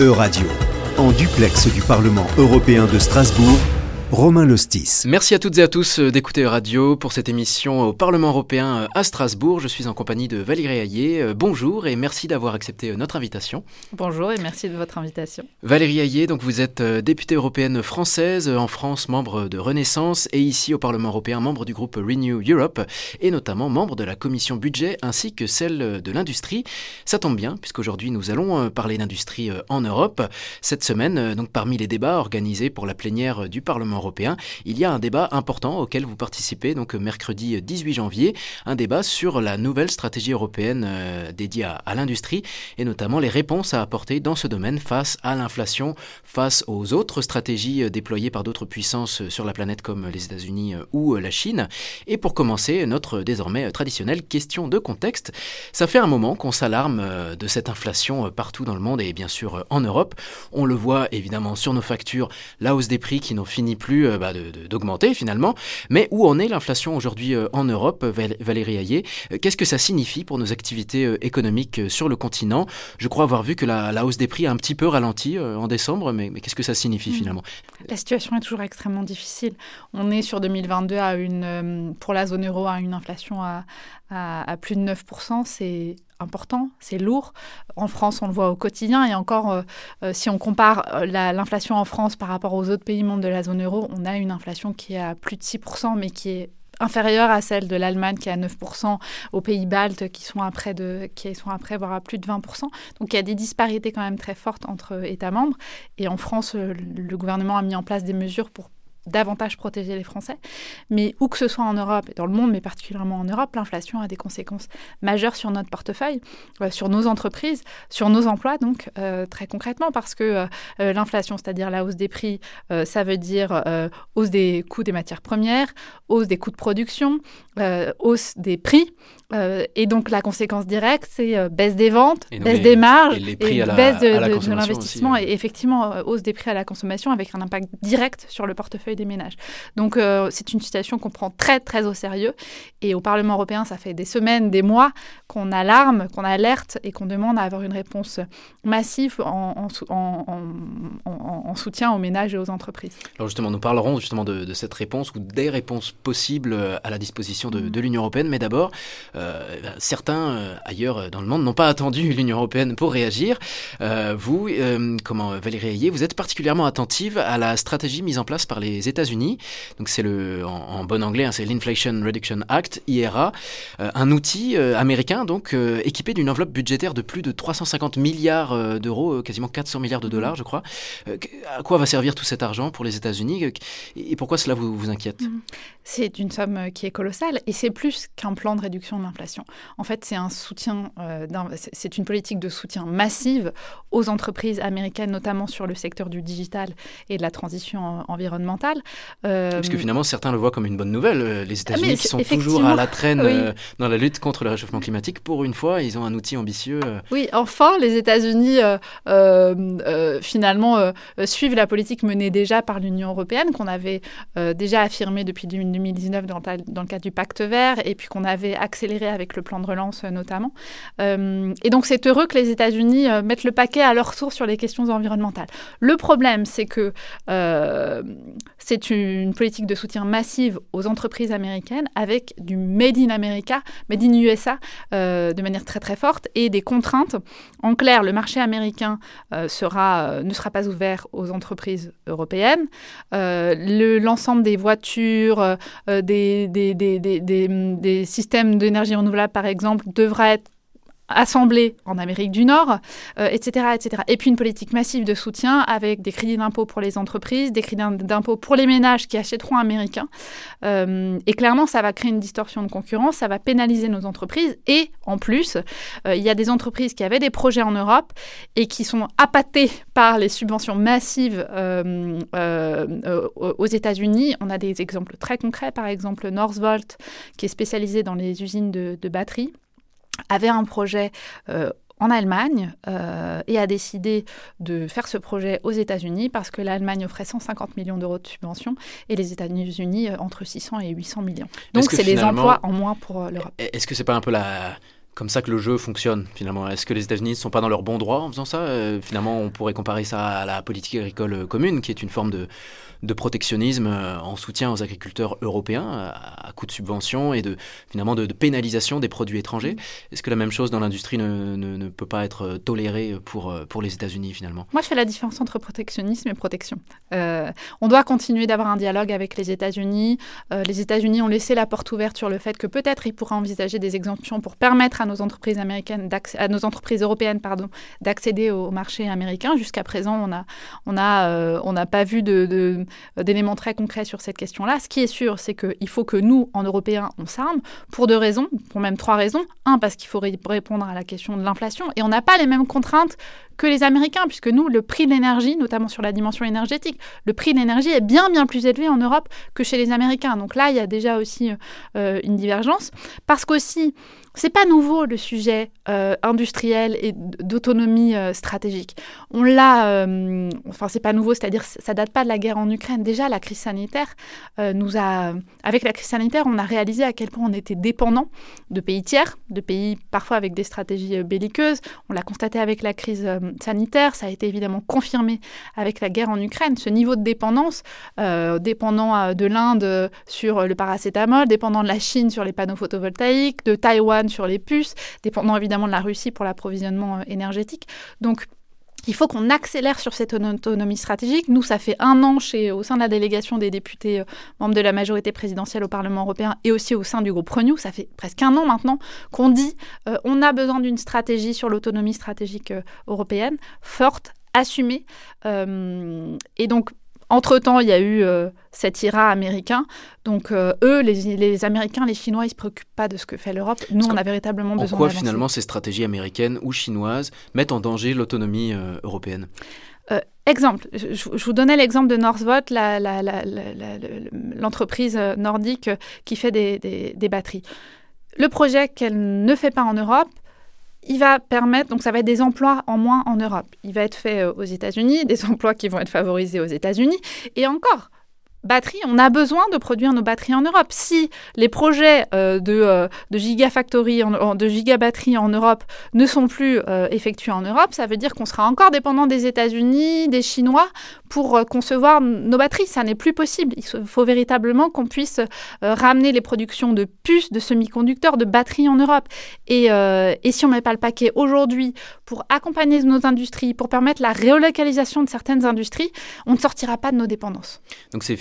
E-Radio, en duplex du Parlement européen de Strasbourg Romain Lostis. Merci à toutes et à tous euh, d'écouter Radio pour cette émission au Parlement européen euh, à Strasbourg. Je suis en compagnie de Valérie Hayé. Euh, bonjour et merci d'avoir accepté notre invitation. Bonjour et merci de votre invitation. Valérie Hayé, donc vous êtes députée européenne française, en France membre de Renaissance et ici au Parlement européen membre du groupe Renew Europe et notamment membre de la commission budget ainsi que celle de l'industrie. Ça tombe bien puisqu'aujourd'hui nous allons parler d'industrie en Europe. Cette semaine, donc parmi les débats organisés pour la plénière du Parlement européen, il y a un débat important auquel vous participez, donc mercredi 18 janvier, un débat sur la nouvelle stratégie européenne euh, dédiée à, l'industrie et notamment les réponses à apporter dans ce domaine face à l'inflation, face aux autres stratégies euh, déployées par d'autres puissances euh, sur la planète comme les États-Unis ou la Chine. Et pour commencer, notre désormais traditionnelle question de contexte. Ça fait un moment qu'on s'alarme de cette inflation partout dans le monde et bien sûr en Europe. On le voit évidemment sur nos factures, la hausse des prix qui n'en finit plus plus euh, bah, d'augmenter finalement. Mais où en est l'inflation aujourd'hui euh, en Europe, Valérie Hayé euh, Qu'est-ce que ça signifie pour nos activités économiques sur le continent? Je crois avoir vu que la, hausse des prix a un petit peu ralenti en décembre, mais, qu'est-ce que ça signifie mmh. finalement? La situation est toujours extrêmement difficile. On est sur 2022 à une, pour la zone euro à une inflation à, à, à plus de 9%. C'est important, c'est lourd. En France, on le voit au quotidien. Et encore, euh, euh, si on compare euh, l'inflation en France par rapport aux autres pays membres de la zone euro, on a une inflation qui est à plus de 6%, mais qui est inférieure à celle de l'Allemagne qui est à 9%, aux pays baltes qui sont après de qui sont après voire à plus de 20%. Donc il y a des disparités quand même très fortes entre États membres et en France le gouvernement a mis en place des mesures pour davantage protéger les Français. Mais où que ce soit en Europe et dans le monde, mais particulièrement en Europe, l'inflation a des conséquences majeures sur notre portefeuille, euh, sur nos entreprises, sur nos emplois, donc euh, très concrètement, parce que euh, l'inflation, c'est-à-dire la hausse des prix, ça veut dire hausse des coûts des matières premières, hausse des coûts de production, hausse des prix. et donc la conséquence directe, c'est baisse des ventes, baisse des marges, et, baisse de, l'investissement et effectivement hausse des prix à la consommation avec un impact direct sur le portefeuille ménages. Donc euh, c'est une situation qu'on prend très très au sérieux et au Parlement européen, ça fait des semaines, des mois qu'on alarme, qu'on alerte et qu'on demande à avoir une réponse massive en, en, soutien aux ménages et aux entreprises. Alors justement, nous parlerons justement de, cette réponse ou des réponses possibles à la disposition de, l'Union européenne, mais d'abord, euh, certains euh, ailleurs dans le monde n'ont pas attendu l'Union européenne pour réagir. vous, comment Valérie Ayé, vous êtes particulièrement attentive à la stratégie mise en place par les États-Unis. Donc c'est le, en, bon anglais, hein, c'est l'Inflation Reduction Act, IRA, euh, un outil euh, américain donc euh, équipé d'une enveloppe budgétaire de plus de 350 milliards d'euros, quasiment 400 milliards de dollars, je crois. à quoi va servir tout cet argent pour les États-Unis? Et pourquoi cela vous, vous inquiète? Mmh. C'est une somme qui est colossale et c'est plus qu'un plan de réduction de l'inflation. En fait, c'est un soutien, c'est une politique de soutien massive aux entreprises américaines, notamment sur le secteur du digital et de la transition environnementale euh, Parce que finalement, certains le voient comme une bonne nouvelle. Euh, les ah, États-Unis, qui sont toujours à la traîne euh, dans la lutte contre le réchauffement climatique, pour une fois, ils ont un outil ambitieux. Oui, enfin, les États-Unis, finalement, suivent la politique menée déjà par l'Union européenne, qu'on avait déjà affirmée depuis 2019 dans, le cadre du pacte vert, et puis qu'on avait accéléré avec le plan de relance notamment. et donc, c'est heureux que les États-Unis mettent le paquet à leur tour sur les questions environnementales. Le problème, c'est que c'est une politique de soutien massive aux entreprises américaines avec du Made in America, Made in USA euh, de manière très très forte et des contraintes. En clair, le marché américain euh, sera, euh, ne sera pas ouvert aux entreprises européennes. L'ensemble des voitures, des, des, des, des systèmes d'énergie renouvelable par exemple, devra être assemblée en Amérique du Nord, etc., euh, etc. Et puis une politique massive de soutien avec des crédits d'impôt pour les entreprises, des crédits d'impôt pour les ménages qui achèteront américains. Euh, et clairement, ça va créer une distorsion de concurrence, ça va pénaliser nos entreprises. Et en plus, euh, il y a des entreprises qui avaient des projets en Europe et qui sont appâtées par les subventions massives aux États-Unis. On a des exemples très concrets, par exemple Northvolt, qui est spécialisé dans les usines de batteries avait un projet euh, en Allemagne euh, et a décidé de faire ce projet aux États-Unis parce que l'Allemagne offrait 150 millions d'euros de subventions et les États-Unis euh, entre 600 et 800 millions. Donc c'est des emplois en moins pour l'Europe. Est-ce que c'est pas un peu la comme ça que le jeu fonctionne finalement. Est-ce que les États-Unis ne sont pas dans leur bon droit en faisant ça? Finalement, on pourrait comparer ça à la politique agricole commune, qui est une forme de, de protectionnisme euh, en soutien aux agriculteurs européens à, coup de subventions et de finalement de, pénalisation des produits étrangers. Mm. Est-ce que la même chose dans l'industrie ne, ne, peut pas être tolérée pour, euh, pour les États-Unis finalement? Moi, je fais la différence entre protectionnisme et protection. Euh, on doit continuer d'avoir un dialogue avec les États-Unis. les États-Unis ont laissé la porte ouverte sur le fait que peut-être ils pourraient envisager des exemptions pour permettre à nos entreprises américaines, à nos entreprises européennes, pardon, d'accéder au marché américain. Jusqu'à présent, on on n'a pas vu euh, d'éléments très concrets sur cette question-là. Ce qui est sûr, c'est qu'il faut que nous, en Européens, on s'arme pour deux raisons, pour même trois raisons. Un, parce qu'il faut répondre à la question de l'inflation et on n'a pas les mêmes contraintes que les Américains, puisque nous, le prix de l'énergie, notamment sur la dimension énergétique, le prix de l'énergie est bien, bien plus élevé en Europe que chez les Américains. Donc là, il y a déjà aussi euh, une divergence. Parce qu'aussi, c'est pas nouveau le sujet euh, industriel et d'autonomie euh, stratégique. On l'a, enfin c'est pas nouveau, c'est-à-dire ça date pas de la guerre en Ukraine. Déjà la crise sanitaire nous a, avec la crise sanitaire, on a réalisé à quel point on était dépendant de pays tiers, de pays parfois avec des stratégies belliqueuses. On l'a constaté avec la crise sanitaire. Ça a été évidemment confirmé avec la guerre en Ukraine. Ce niveau de dépendance, euh, dépendant euh, de l'Inde sur le paracétamol, dépendant de la Chine sur les panneaux photovoltaïques, de Taïwan sur les puces, dépendant évidemment de la Russie pour l'approvisionnement euh, énergétique. Donc, il faut qu'on accélère sur cette autonomie stratégique. Nous, ça fait un an au sein de la délégation des députés membres de la majorité présidentielle au Parlement européen et aussi au sein du groupe Renew, ça fait presque un an maintenant qu'on dit on a besoin d'une stratégie sur l'autonomie stratégique européenne forte, assumée. et donc, entre-temps, il y a eu euh, cet IRA américain. Donc, euh, eux, les, Américains, les Chinois, ils ne se préoccupent pas de ce que fait l'Europe. Nous, on a véritablement besoin En quoi, finalement, ces stratégies américaines ou chinoises mettent en danger l'autonomie euh, européenne? Exemple, je, vous donnais l'exemple de Northvolt, l'entreprise nordique qui fait des batteries. Le projet qu'elle ne fait pas en Europe, il va permettre, donc ça va être des emplois en moins en Europe. Il va être fait euh, aux États-Unis, des emplois qui vont être favorisés aux États-Unis. Et encore, batteries, on a besoin de produire nos batteries en Europe. Si les projets euh, de, euh, de gigabatteries en Europe ne sont plus euh, effectués en Europe, ça veut dire qu'on sera encore dépendant des États-Unis, des Chinois pour concevoir nos batteries. Ça n'est plus possible. Il faut véritablement qu'on puisse ramener les productions de puces, de semi-conducteurs, de batteries en Europe. Et, si on ne met pas le paquet aujourd'hui pour accompagner nos industries, pour permettre la relocalisation de certaines industries, on ne sortira pas de nos dépendances.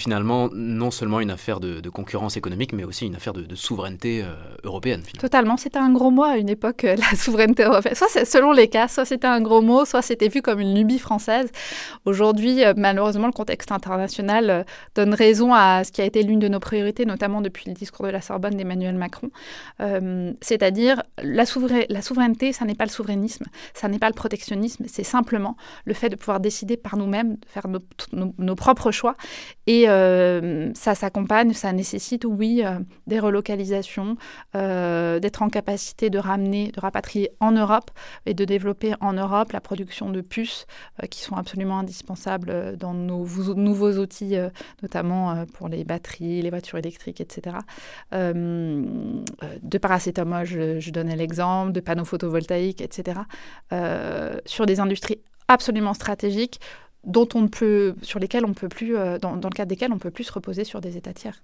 Finalement non seulement une affaire de, concurrence économique, mais aussi une affaire de, souveraineté euh, européenne. Totalement, c'était un gros mot à une époque, euh, la souveraineté européenne. Soit selon les cas, soit c'était un gros mot, soit c'était vu comme une lubie française. Aujourd'hui, euh, malheureusement, le contexte international donne raison à ce qui a été l'une de nos priorités, notamment depuis le discours de la Sorbonne d'Emmanuel Macron. C'est-à-dire, la, la souveraineté, ça n'est pas le souverainisme, ça n'est pas le protectionnisme, c'est simplement le fait de pouvoir décider par nous-mêmes, de faire nos, nos propres choix. Et euh, ça s'accompagne, ça nécessite, oui, euh, des relocalisations, euh, d'être en capacité de ramener, de rapatrier en Europe et de développer en Europe la production de puces qui sont absolument indispensables dans nos nouveaux outils, notamment pour les batteries, les voitures électriques, etc. de paracétamol, je, je donnais l'exemple, de panneaux photovoltaïques, etc. sur des industries absolument stratégiques dont on ne peut, sur lesquels on peut plus, euh, dans, le cadre desquels on peut plus se reposer sur des États tiers.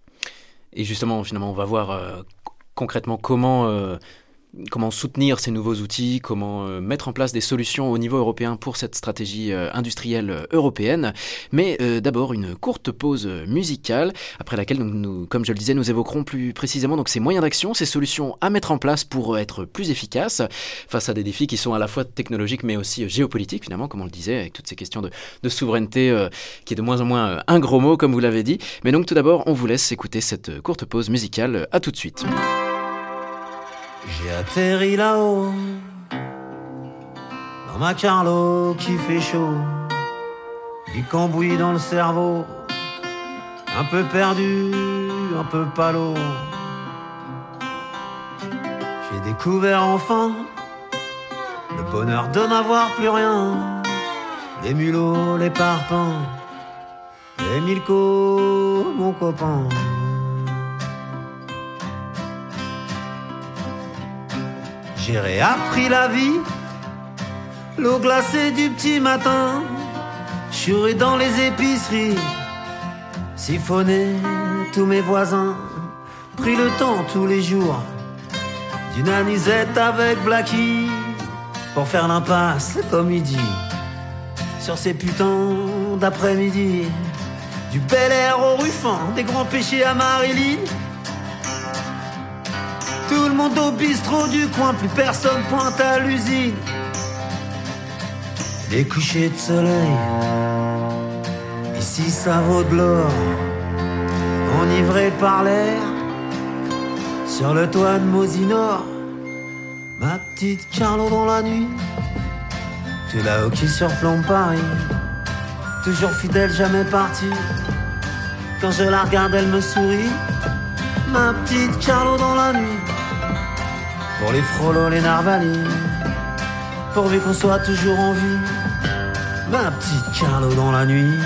Et justement, finalement, on va voir euh, concrètement comment euh, comment soutenir ces nouveaux outils, comment euh, mettre en place des solutions au niveau européen pour cette stratégie euh, industrielle euh, européenne. Mais d'abord une courte pause musicale, après laquelle, nous, comme je le disais, nous évoquerons plus précisément donc ces moyens d'action, ces solutions à mettre en place pour être plus efficaces face à des défis qui sont à la fois technologiques mais aussi géopolitiques finalement, comme on le disait, avec toutes ces questions de, de souveraineté qui est de moins en moins un gros mot, comme vous l'avez dit. Mais donc tout d'abord, on vous laisse écouter cette courte pause musicale. À tout de suite. J'ai atterri là-haut, dans ma Carlo qui fait chaud, du cambouis dans le cerveau, un peu perdu, un peu palo. J'ai découvert enfin le bonheur de n'avoir plus rien, les mulots, les parpaings, et Milko, mon copain. J'ai réappris la vie, l'eau glacée du petit matin, churé dans les épiceries, siphonné tous mes voisins, pris le temps tous les jours d'une anisette avec Blackie pour faire l'impasse comme il dit sur ces putains d'après-midi. Du bel air au ruffin, des grands péchés à Marilyn. Tout le monde au bistrot du coin, plus personne pointe à l'usine. Des couchers de soleil, ici ça vaut de l'or. Enivré par l'air, sur le toit de Mosinor, ma petite Carlo dans la nuit. Tu là-haut qui surplombe Paris, toujours fidèle, jamais parti. Quand je la regarde, elle me sourit. Ma petite Carlo dans la nuit. Pour les frolos, les narvalis. Pourvu qu'on soit toujours en vie. Ma petite Carlo dans la nuit.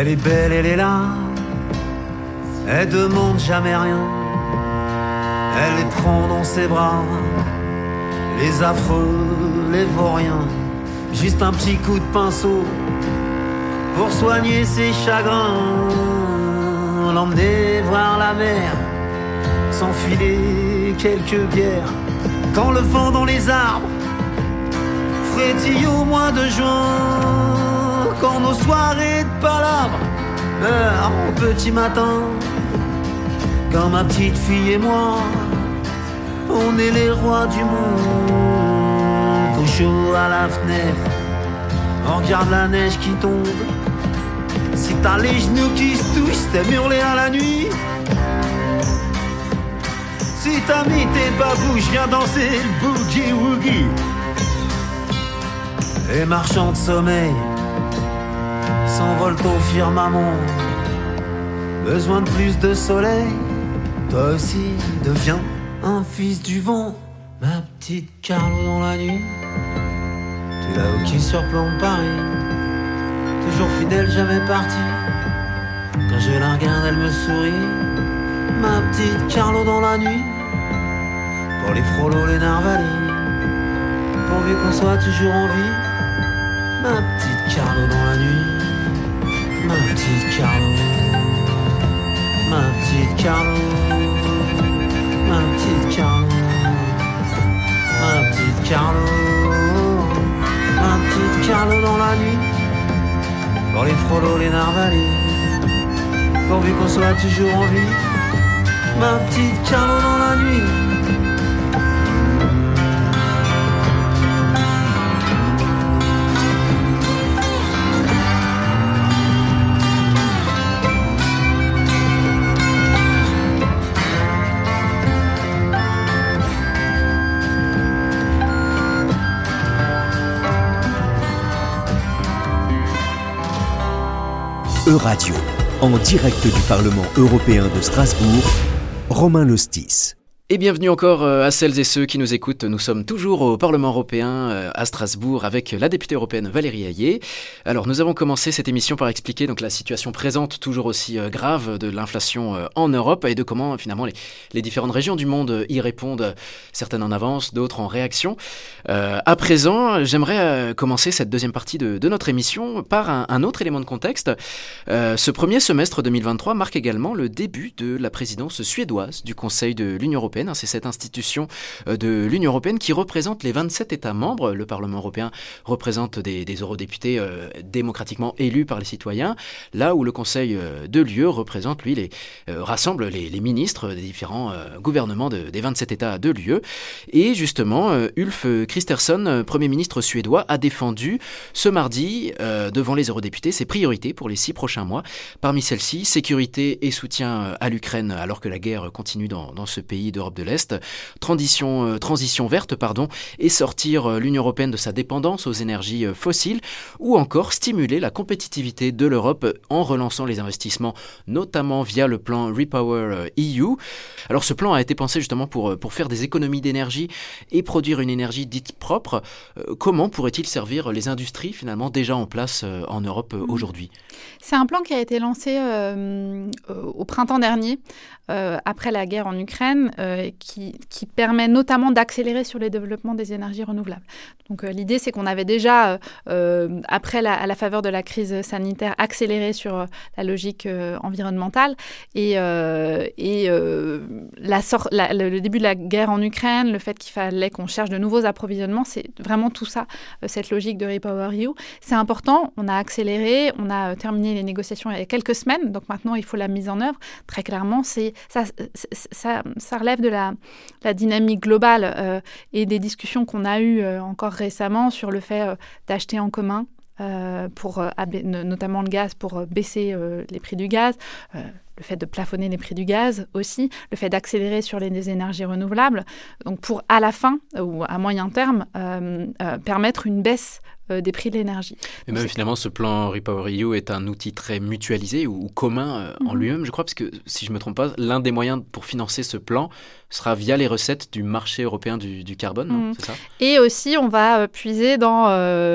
Elle est belle, elle est là. Elle demande jamais rien. Elle les prend dans ses bras. Les affreux, les vauriens. Juste un petit coup de pinceau pour soigner ses chagrins. L'emmener voir la mer, s'enfiler quelques bières. Quand le vent dans les arbres frétille au mois de juin nos soirées de palabres au petit matin. Quand ma petite fille et moi, on est les rois du monde. Chaud à la fenêtre, on regarde la neige qui tombe. Si t'as les genoux qui se touchent, t'aimes hurler à la nuit. Si t'as mis tes babouches, viens danser le boogie woogie. Et marchand de sommeil, s'envole au firmament. Besoin de plus de soleil, toi aussi deviens un fils du vent. Ma petite Carlo dans la nuit, tu là-haut qui surplombe Paris, toujours fidèle, jamais parti. Quand je la regarde, elle me sourit. Ma petite Carlo dans la nuit, pour les frolos, les narvalis, pourvu qu'on soit toujours en vie. Ma petite Carlo dans la nuit ma petite Carlo, ma petite Carlo, ma petite Carlo, ma petite Carlo, ma petite Carlo dans la nuit, pour les frolos, les narvalis, pourvu qu'on soit toujours en vie, ma petite Carlo dans la nuit. E-Radio, en direct du Parlement européen de Strasbourg, Romain Lostis. Et bienvenue encore euh, à celles et ceux qui nous écoutent. Nous sommes toujours au Parlement européen euh, à Strasbourg avec la députée européenne Valérie Hayé. Alors nous avons commencé cette émission par expliquer donc la situation présente toujours aussi euh, grave de l'inflation en Europe et de comment finalement les, différentes régions du monde y répondent, certaines en avance, d'autres en réaction. à présent, j'aimerais commencer cette deuxième partie de, notre émission par un, autre élément de contexte. ce premier semestre 2023 marque également le début de la présidence suédoise du Conseil de l'Union européenne Hein, c'est cette institution euh, de l'Union européenne qui représente les 27 États membres. Le Parlement européen représente des, eurodéputés euh, démocratiquement élus par les citoyens, là où le Conseil euh, de l'UE représente, lui, les, rassemble les, ministres des différents gouvernements des 27 États de l'UE. Et justement, Ulf Kristersson, Premier ministre suédois, a défendu ce mardi devant les eurodéputés ses priorités pour les six prochains mois. Parmi celles-ci, sécurité et soutien à l'Ukraine alors que la guerre continue dans, dans ce pays d'Europe l'Europe de l'Est, transition, transition verte pardon, et sortir l'Union européenne de sa dépendance aux énergies fossiles, ou encore stimuler la compétitivité de l'Europe en relançant les investissements, notamment via le plan Repower EU. Alors ce plan a été pensé justement pour, pour faire des économies d'énergie et produire une énergie dite propre. Comment pourrait-il servir les industries finalement déjà en place en Europe mmh. aujourd'hui? C'est un plan qui a été lancé euh, au printemps dernier, euh, après la guerre en Ukraine, euh, qui, permet notamment d'accélérer sur les développements des énergies renouvelables. Donc l'idée, c'est qu'on avait déjà, après la, à la faveur de la crise sanitaire, accéléré sur la logique environnementale. Et, et le début de la guerre en Ukraine, le fait qu'il fallait qu'on cherche de nouveaux approvisionnements, c'est vraiment tout ça, cette logique de Repower EU. C'est important, on a accéléré, on a terminé les négociations il y a quelques semaines, donc maintenant il faut la mise en œuvre. Très clairement, c'est ça, relève de la, la dynamique globale euh, et des discussions qu'on a eues euh, encore récemment sur le fait euh, d'acheter en commun. pour notamment le gaz pour baisser les prix du gaz le fait de plafonner les prix du gaz aussi, le fait d'accélérer sur les énergies renouvelables, donc pour à la fin ou à moyen terme permettre une baisse euh, des prix de l'énergie. Et même finalement, ce plan Repower EU est un outil très mutualisé ou, commun euh, en mhm. lui-même, je crois, parce que si je ne me trompe pas, l'un des moyens pour financer ce plan sera via les recettes du marché européen du, carbone, mhm. c'est ça Et aussi, on va euh, puiser dans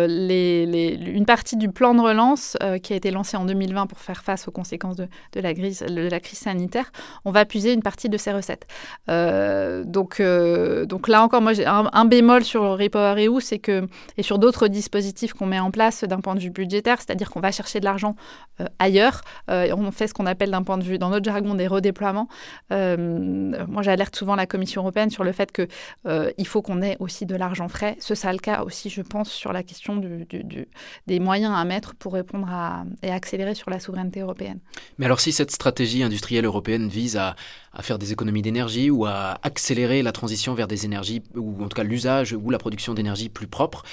les, une partie du plan de relance qui a été lancé en 2020 pour faire face aux conséquences de, de, la, crise, de la crise sanitaire. On va puiser une partie de ces recettes. donc, donc là encore, moi, j'ai un, un, bémol sur Repower EU, c'est que, et sur d'autres dispositifs, qu'on met en place d'un point de vue budgétaire, c'est-à-dire qu'on va chercher de l'argent euh, ailleurs. Euh, on fait ce qu'on appelle d'un point de vue, dans notre jargon, des redéploiements. Euh, moi, j'alerte souvent la Commission européenne sur le fait qu'il il faut qu'on ait aussi de l'argent frais. Ce sera le cas aussi, je pense, sur la question des moyens à mettre pour répondre et accélérer sur la souveraineté européenne. Mais alors, si cette stratégie industrielle européenne vise à, à faire des économies d'énergie ou à accélérer la transition vers des énergies, ou en tout cas l'usage ou la production d'énergie plus propre,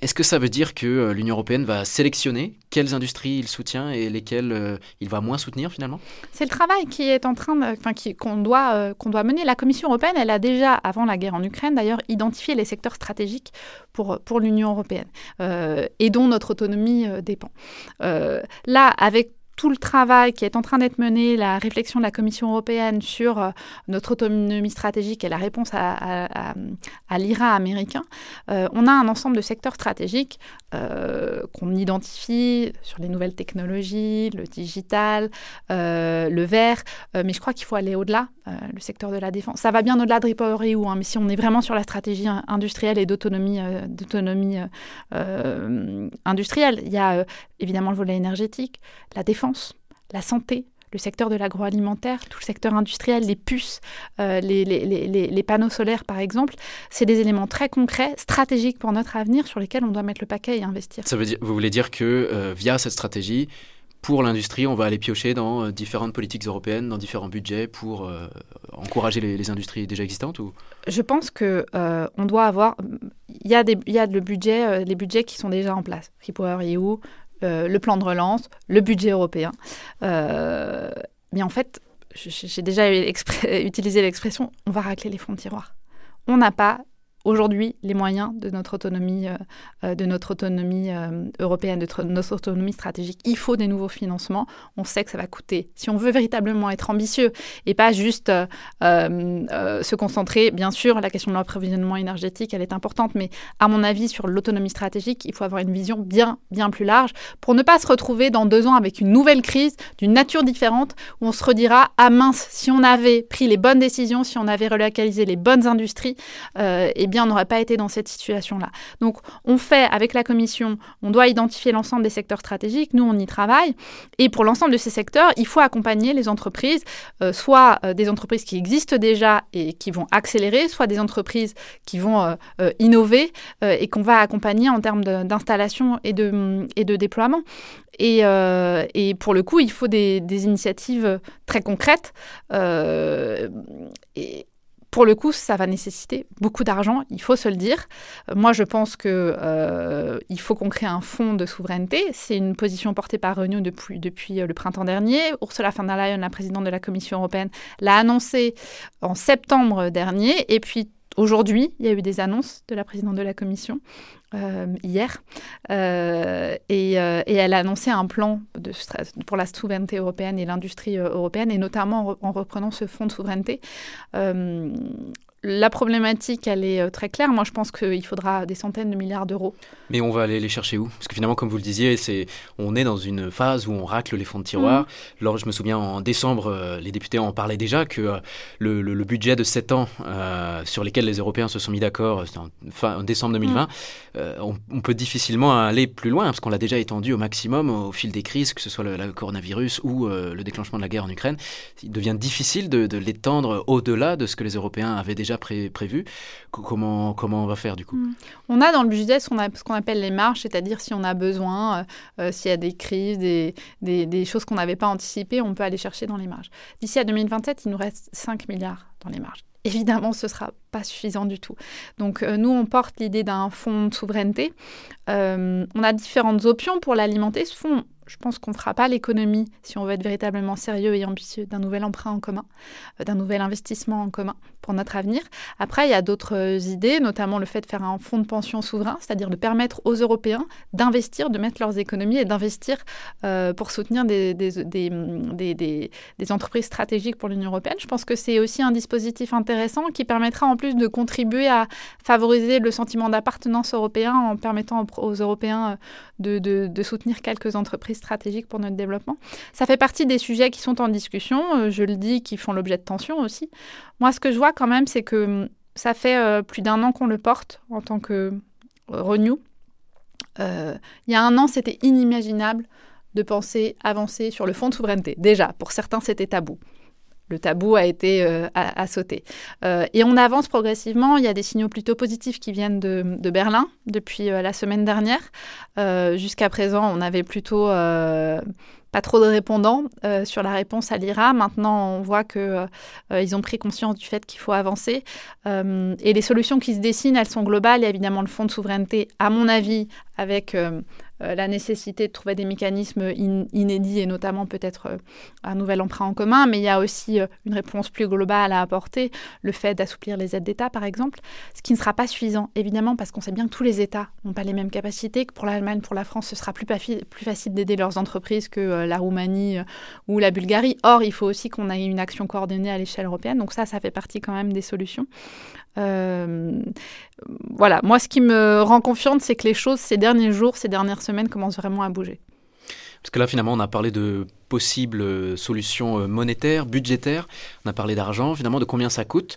est-ce que ça veut dire que euh, l'Union européenne va sélectionner quelles industries il soutient et lesquelles euh, il va moins soutenir finalement? C'est le travail qui est en train, enfin qu'on doit euh, doit mener. La Commission européenne, elle a déjà, avant la guerre en Ukraine d'ailleurs, identifié les secteurs stratégiques pour pour l'Union européenne et dont notre autonomie dépend. là, avec tout le travail qui est en train d'être mené, la réflexion de la Commission européenne sur euh, notre autonomie stratégique et la réponse à, l'IRA américain, euh, on a un ensemble de secteurs stratégiques euh, qu'on identifie sur les nouvelles technologies, le digital, le vert, mais je crois qu'il faut aller au-delà, le secteur de la défense. Ça va bien au-delà de Repower EU, hein, mais si on est vraiment sur la stratégie industrielle et d'autonomie industrielle, il y a évidemment le volet énergétique, la défense, la santé, le secteur de l'agroalimentaire, tout le secteur industriel, les puces, euh, les, les, panneaux solaires par exemple, c'est des éléments très concrets, stratégiques pour notre avenir sur lesquels on doit mettre le paquet et investir. Ça veut dire, vous voulez dire que euh, via cette stratégie, pour l'industrie, on va aller piocher dans euh, différentes politiques européennes, dans différents budgets pour encourager les, industries déjà existantes ou? Je pense que on doit avoir. Il y a des, il y a le budget, les budgets qui sont déjà en place. Repower EU, euh, le plan de relance, le budget européen. Euh, mais en fait, j'ai déjà utilisé l'expression on va racler les fonds de tiroir. On n'a pas aujourd'hui les moyens de notre autonomie, euh, euh, de notre autonomie euh, européenne, de notre autonomie stratégique. Il faut des nouveaux financements. On sait que ça va coûter. Si on veut véritablement être ambitieux et pas juste se concentrer, bien sûr, la question de l'approvisionnement énergétique, elle est importante, mais à mon avis, sur l'autonomie stratégique, il faut avoir une vision bien, bien plus large pour ne pas se retrouver dans deux ans avec une nouvelle crise d'une nature différente où on se redira ah mince, si on avait pris les bonnes décisions, si on avait relocalisé les bonnes industries, eh bien on n'aurait pas été dans cette situation-là. Donc, on fait avec la commission, on doit identifier l'ensemble des secteurs stratégiques. Nous, on y travaille. Et pour l'ensemble de ces secteurs, il faut accompagner les entreprises, euh, soit euh, des entreprises qui existent déjà et qui vont accélérer, soit des entreprises qui vont euh, innover et qu'on va accompagner en termes d'installation et de, déploiement. Et, pour le coup, il faut des, initiatives très concrètes. Pour le coup, ça va nécessiter beaucoup d'argent, il faut se le dire. Euh, moi, je pense qu'il euh, faut qu'on crée un fonds de souveraineté. C'est une position portée par Renew depuis, depuis euh, le printemps dernier. Ursula von der Leyen, la présidente de la Commission européenne, l'a annoncé en septembre dernier. Et puis, Aujourd'hui, il y a eu des annonces de la présidente de la Commission hier, et, et, elle a annoncé un plan pour la souveraineté européenne et l'industrie européenne, et notamment en, reprenant ce fonds de souveraineté la problématique, elle est euh, très claire. Moi, je pense qu'il faudra des centaines de milliards d'euros. Mais on va aller les chercher où? Parce que finalement, comme vous le disiez, c'est, on est dans une phase où on racle les fonds de tiroir. Mmh. Alors, je me souviens, en décembre, euh, les députés en parlaient déjà que euh, le, budget de 7 ans sur lesquels les Européens se sont mis d'accord, en, fin, décembre 2020, mmh. on, peut difficilement aller plus loin, parce qu'on l'a déjà étendu au maximum au fil des crises, que ce soit le, coronavirus ou le déclenchement de la guerre en Ukraine. Il devient difficile de, de l'étendre au-delà de ce que les Européens avaient déjà prévu. Comment, comment on va faire du coup? Hmm. On a dans le budget ce qu'on appelle les marges, c'est-à-dire si on a besoin, euh, euh, s'il y a des crises, des, des, choses qu'on n'avait pas anticipées, on peut aller chercher dans les marges. D'ici à 2027, il nous reste 5 milliards dans les marges évidemment, ce ne sera pas suffisant du tout. Donc, euh, nous, on porte l'idée d'un fonds de souveraineté. on a différentes options pour l'alimenter. Ce fonds, je pense qu'on ne fera pas l'économie, si on veut être véritablement sérieux et ambitieux, d'un nouvel emprunt en commun, euh, d'un nouvel investissement en commun pour notre avenir. Après, il y a d'autres euh, idées, notamment le fait de faire un fonds de pension souverain, c'est-à-dire de permettre aux Européens d'investir, de mettre leurs économies et d'investir euh, pour soutenir des, des, entreprises stratégiques pour l'Union européenne. Je pense que c'est aussi un dispositif intéressant qui permettra en plus de contribuer à favoriser le sentiment d'appartenance européen en permettant aux, Européens de soutenir quelques entreprises stratégique pour notre développement. Ça fait partie des sujets qui sont en discussion, euh, je le dis, qui font l'objet de tensions aussi. Moi, ce que je vois quand même, c'est que hum, ça fait euh, plus d'un an qu'on le porte en tant que euh, Renew. il y a un an, c'était inimaginable de penser avancer sur le fonds de souveraineté. Déjà, pour certains, c'était tabou. Le tabou a été à, sauter. et on avance progressivement. Il y a des signaux plutôt positifs qui viennent de, Berlin depuis la semaine dernière. Jusqu'à présent, on avait plutôt pas trop de répondants sur la réponse à l'IRA. Maintenant, on voit que ils ont pris conscience du fait qu'il faut avancer. et les solutions qui se dessinent, elles sont globales. Il y a évidemment le fonds de souveraineté, à mon avis, avec euh, la nécessité de trouver des mécanismes inédits et notamment peut-être euh, un nouvel emprunt en commun, mais il y a aussi euh, une réponse plus globale à apporter, le fait d'assouplir les aides d'État par exemple, ce qui ne sera pas suffisant évidemment parce qu'on sait bien que tous les États n'ont pas les mêmes capacités, que pour l'Allemagne, pour la France, ce sera plus, plus facile d'aider leurs entreprises que la Roumanie ou la Bulgarie. Or, il faut aussi qu'on ait une action coordonnée à l'échelle européenne, donc ça, ça fait partie quand même des solutions. Euh, voilà, moi ce qui me rend confiante, c'est que les choses ces derniers jours, ces dernières semaines commencent vraiment à bouger. Parce que là, finalement, on a parlé de possibles solutions euh, monétaires, budgétaires, on a parlé d'argent, finalement, de combien ça coûte.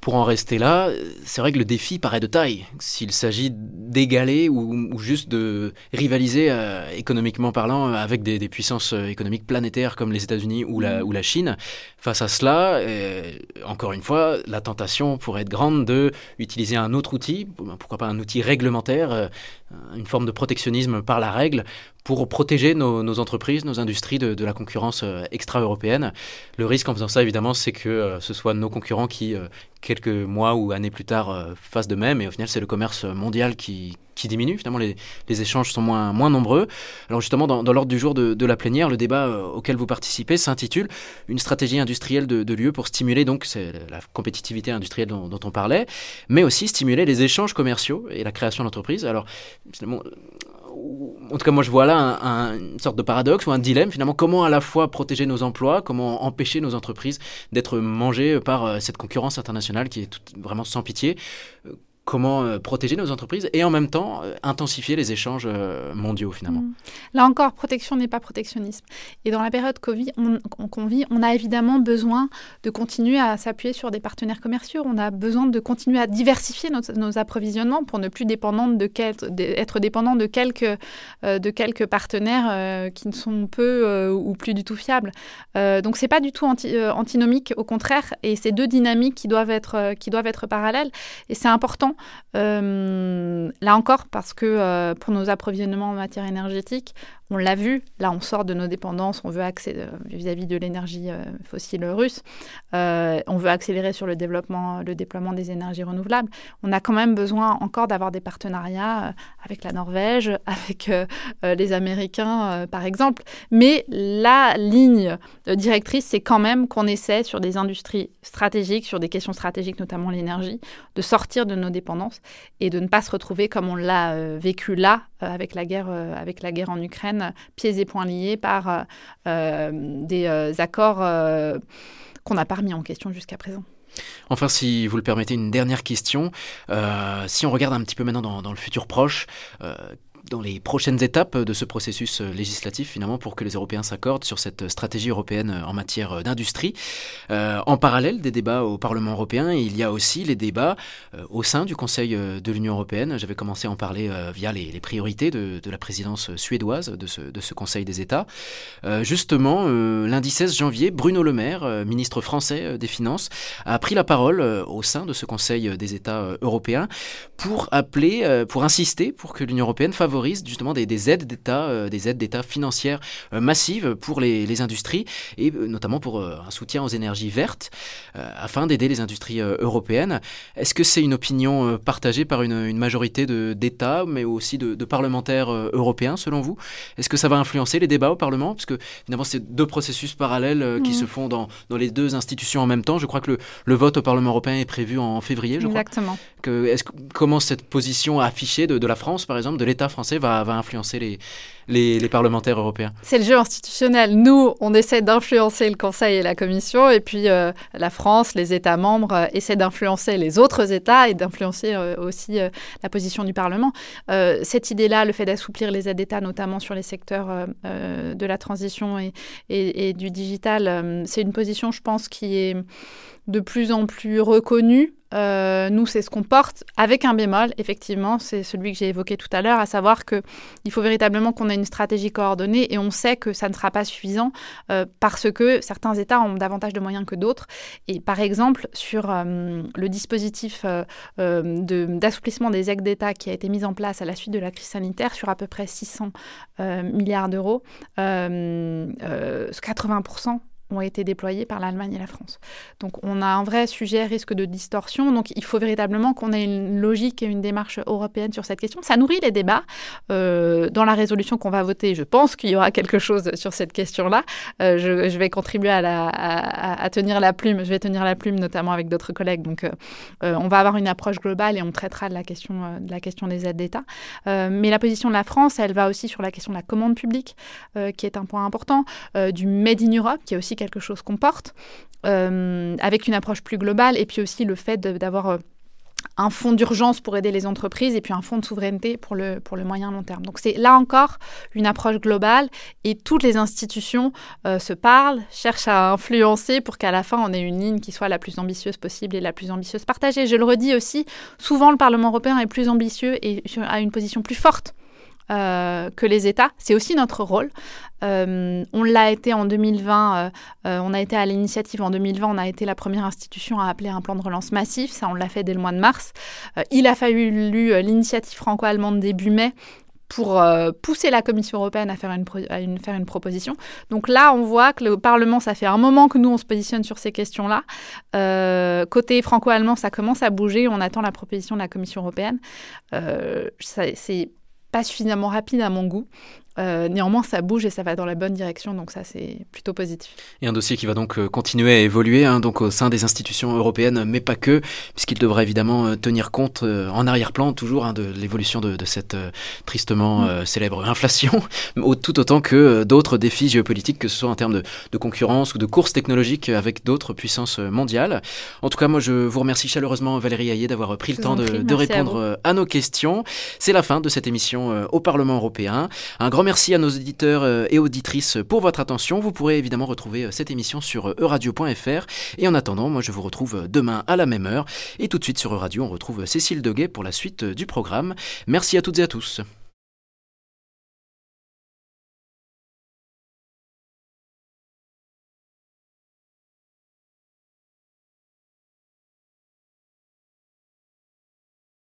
Pour en rester là, c'est vrai que le défi paraît de taille. S'il s'agit d'égaler ou, juste de rivaliser euh, économiquement parlant avec des, puissances euh, économiques planétaires comme les États-Unis ou la, ou la Chine, face à cela, euh, encore une fois, la tentation pourrait être grande de utiliser un autre outil, pourquoi pas un outil réglementaire, une forme de protectionnisme par la règle pour protéger nos, entreprises, nos industries de, la concurrence euh, extra-européenne. Le risque en faisant ça, évidemment, c'est que euh, ce soit nos concurrents qui, euh, quelques mois ou années plus tard, fassent de même. Et au final, c'est le commerce mondial qui, diminue. Finalement, les, échanges sont moins, moins nombreux. Alors justement, dans, l'ordre du jour de, la plénière, le débat auquel vous participez s'intitule Une stratégie industrielle de, l'UE pour stimuler donc la compétitivité industrielle dont, on parlait, mais aussi stimuler les échanges commerciaux et la création d'entreprises. Alors, finalement, en tout cas moi je vois là une sorte de paradoxe ou un dilemme finalement comment à la fois protéger nos emplois, comment empêcher nos entreprises d'être mangées par euh, cette concurrence internationale qui est vraiment sans pitié comment euh, protéger nos entreprises et en même temps euh, intensifier les échanges euh, mondiaux finalement. Mm. Là encore, protection n'est pas protectionnisme. Et dans la période COVID, qu'on vit, on a évidemment besoin de continuer à s'appuyer sur des partenaires commerciaux. On a besoin de continuer à diversifier nos, approvisionnements pour ne plus dépendant de être dépendant de quelques, de quelques partenaires qui ne sont peu ou plus du tout fiables. donc c'est pas du tout antinomique, au contraire, et c'est deux dynamiques qui doivent être, qui doivent être parallèles. Et c'est important euh, là encore, parce que euh, pour nos approvisionnements en matière énergétique, On l'a vu, là on sort de nos dépendances, on veut accéder vis-à-vis de l'énergie fossile russe, on veut accélérer sur le développement, le déploiement des énergies renouvelables. On a quand même besoin encore d'avoir des partenariats avec la Norvège, avec les Américains par exemple. Mais la ligne directrice, c'est quand même qu'on essaie sur des industries stratégiques, sur des questions stratégiques, notamment l'énergie, de sortir de nos dépendances et de ne pas se retrouver comme on l'a euh, vécu là euh, avec la guerre euh, avec la guerre en Ukraine, pieds et poings liés par des accords qu'on n'a pas remis en question jusqu'à présent. Enfin, si vous le permettez, une dernière question. si on regarde un petit peu maintenant dans le futur proche, dans les prochaines étapes de ce processus euh, législatif finalement pour que les Européens s'accordent sur cette stratégie européenne euh, en matière euh, d'industrie. en parallèle des débats au Parlement européen, il y a aussi les débats au sein du Conseil de l'Union européenne. J'avais commencé à en parler via les, priorités de, la présidence suédoise de ce, de ce Conseil des États. justement, lundi 16 janvier, Bruno Le Maire, ministre français des Finances, a pris la parole au sein de ce Conseil des États européens pour appeler, pour insister pour que l'Union européenne favorise justement des, aides d'État, euh, des aides d'État financières euh, massives pour les, industries et euh, notamment pour un soutien aux énergies vertes afin d'aider les industries européennes. Est-ce que c'est une opinion partagée par une, majorité d'États, mais aussi de, parlementaires européens selon vous? Est-ce que ça va influencer les débats au Parlement? Parce que finalement, c'est deux processus parallèles qui mmh. se font dans, dans, les deux institutions en même temps. Je crois que le, vote au Parlement européen est prévu en février, je Exactement. crois. Que, est comment cette position affichée de, de la France, par exemple, de l'État français, va, influencer les, parlementaires européens C'est le jeu institutionnel. Nous, on essaie d'influencer le Conseil et la Commission, et puis euh, la France, les États membres euh, essaient d'influencer les autres États et d'influencer euh, aussi la position du Parlement. cette idée-là, le fait d'assouplir les aides d'État, notamment sur les secteurs de la transition et du digital, c'est une position, je pense, qui est de plus en plus reconnue euh, nous, c'est ce qu'on porte avec un bémol, effectivement, c'est celui que j'ai évoqué tout à l'heure, à savoir qu'il faut véritablement qu'on ait une stratégie coordonnée et on sait que ça ne sera pas suffisant euh, parce que certains États ont davantage de moyens que d'autres. Et par exemple, sur euh, le dispositif d'assouplissement des aides d'État qui a été mis en place à la suite de la crise sanitaire sur à peu près 600 milliards d'euros, 80% ont été déployés par l'Allemagne et la France. Donc on a un vrai sujet risque de distorsion. Donc il faut véritablement qu'on ait une logique et une démarche européenne sur cette question. Ça nourrit les débats. Euh, dans la résolution qu'on va voter, je pense qu'il y aura quelque chose sur cette question-là. Euh, je, vais contribuer à, tenir la plume. Je vais tenir la plume notamment avec d'autres collègues. Donc euh, on va avoir une approche globale et on traitera de la question, de la question des aides d'État. mais la position de la France, elle va aussi sur la question de la commande publique, qui est un point important, du Made in Europe, qui est aussi quelque chose qu'on porte, euh, avec une approche plus globale, et puis aussi le fait d'avoir euh, un fonds d'urgence pour aider les entreprises et puis un fonds de souveraineté pour le, pour le moyen long terme. Donc c'est là encore une approche globale et toutes les institutions euh, se parlent, cherchent à influencer pour qu'à la fin on ait une ligne qui soit la plus ambitieuse possible et la plus ambitieuse partagée. Je le redis aussi, souvent le Parlement européen est plus ambitieux et a une position plus forte euh, que les États. C'est aussi notre rôle. Euh, on l'a été en 2020, euh, on a été à l'initiative en 2020, on a été la première institution à appeler un plan de relance massif, ça on l'a fait dès le mois de mars. il a fallu l'initiative franco-allemande début mai pour pousser la Commission européenne à faire une, proposition. Donc là, on voit que le Parlement, ça fait un moment que nous, on se positionne sur ces questions-là. côté franco-allemand, ça commence à bouger, on attend la proposition de la Commission européenne. c'est pas suffisamment rapide à mon goût. Euh, néanmoins, ça bouge et ça va dans la bonne direction, donc ça c'est plutôt positif. Et un dossier qui va donc euh, continuer à évoluer hein, donc au sein des institutions européennes, mais pas que, puisqu'il devra évidemment euh, tenir compte en arrière-plan toujours hein, de l'évolution de, cette tristement mm. célèbre inflation, tout autant que d'autres défis géopolitiques, que ce soit en termes de, concurrence ou de course technologique avec d'autres puissances mondiales. En tout cas, moi je vous remercie chaleureusement Valérie Hayé d'avoir pris le temps de, répondre à, nos questions. C'est la fin de cette émission au Parlement européen. Un grand merci à nos éditeurs euh, et auditrices pour votre attention. Vous pourrez évidemment retrouver euh, cette émission sur euh, euradio.fr. Et en attendant, moi je vous retrouve demain à la même heure. Et tout de suite sur Euradio, on retrouve Cécile Deguet pour la suite du programme. Merci à toutes et à tous.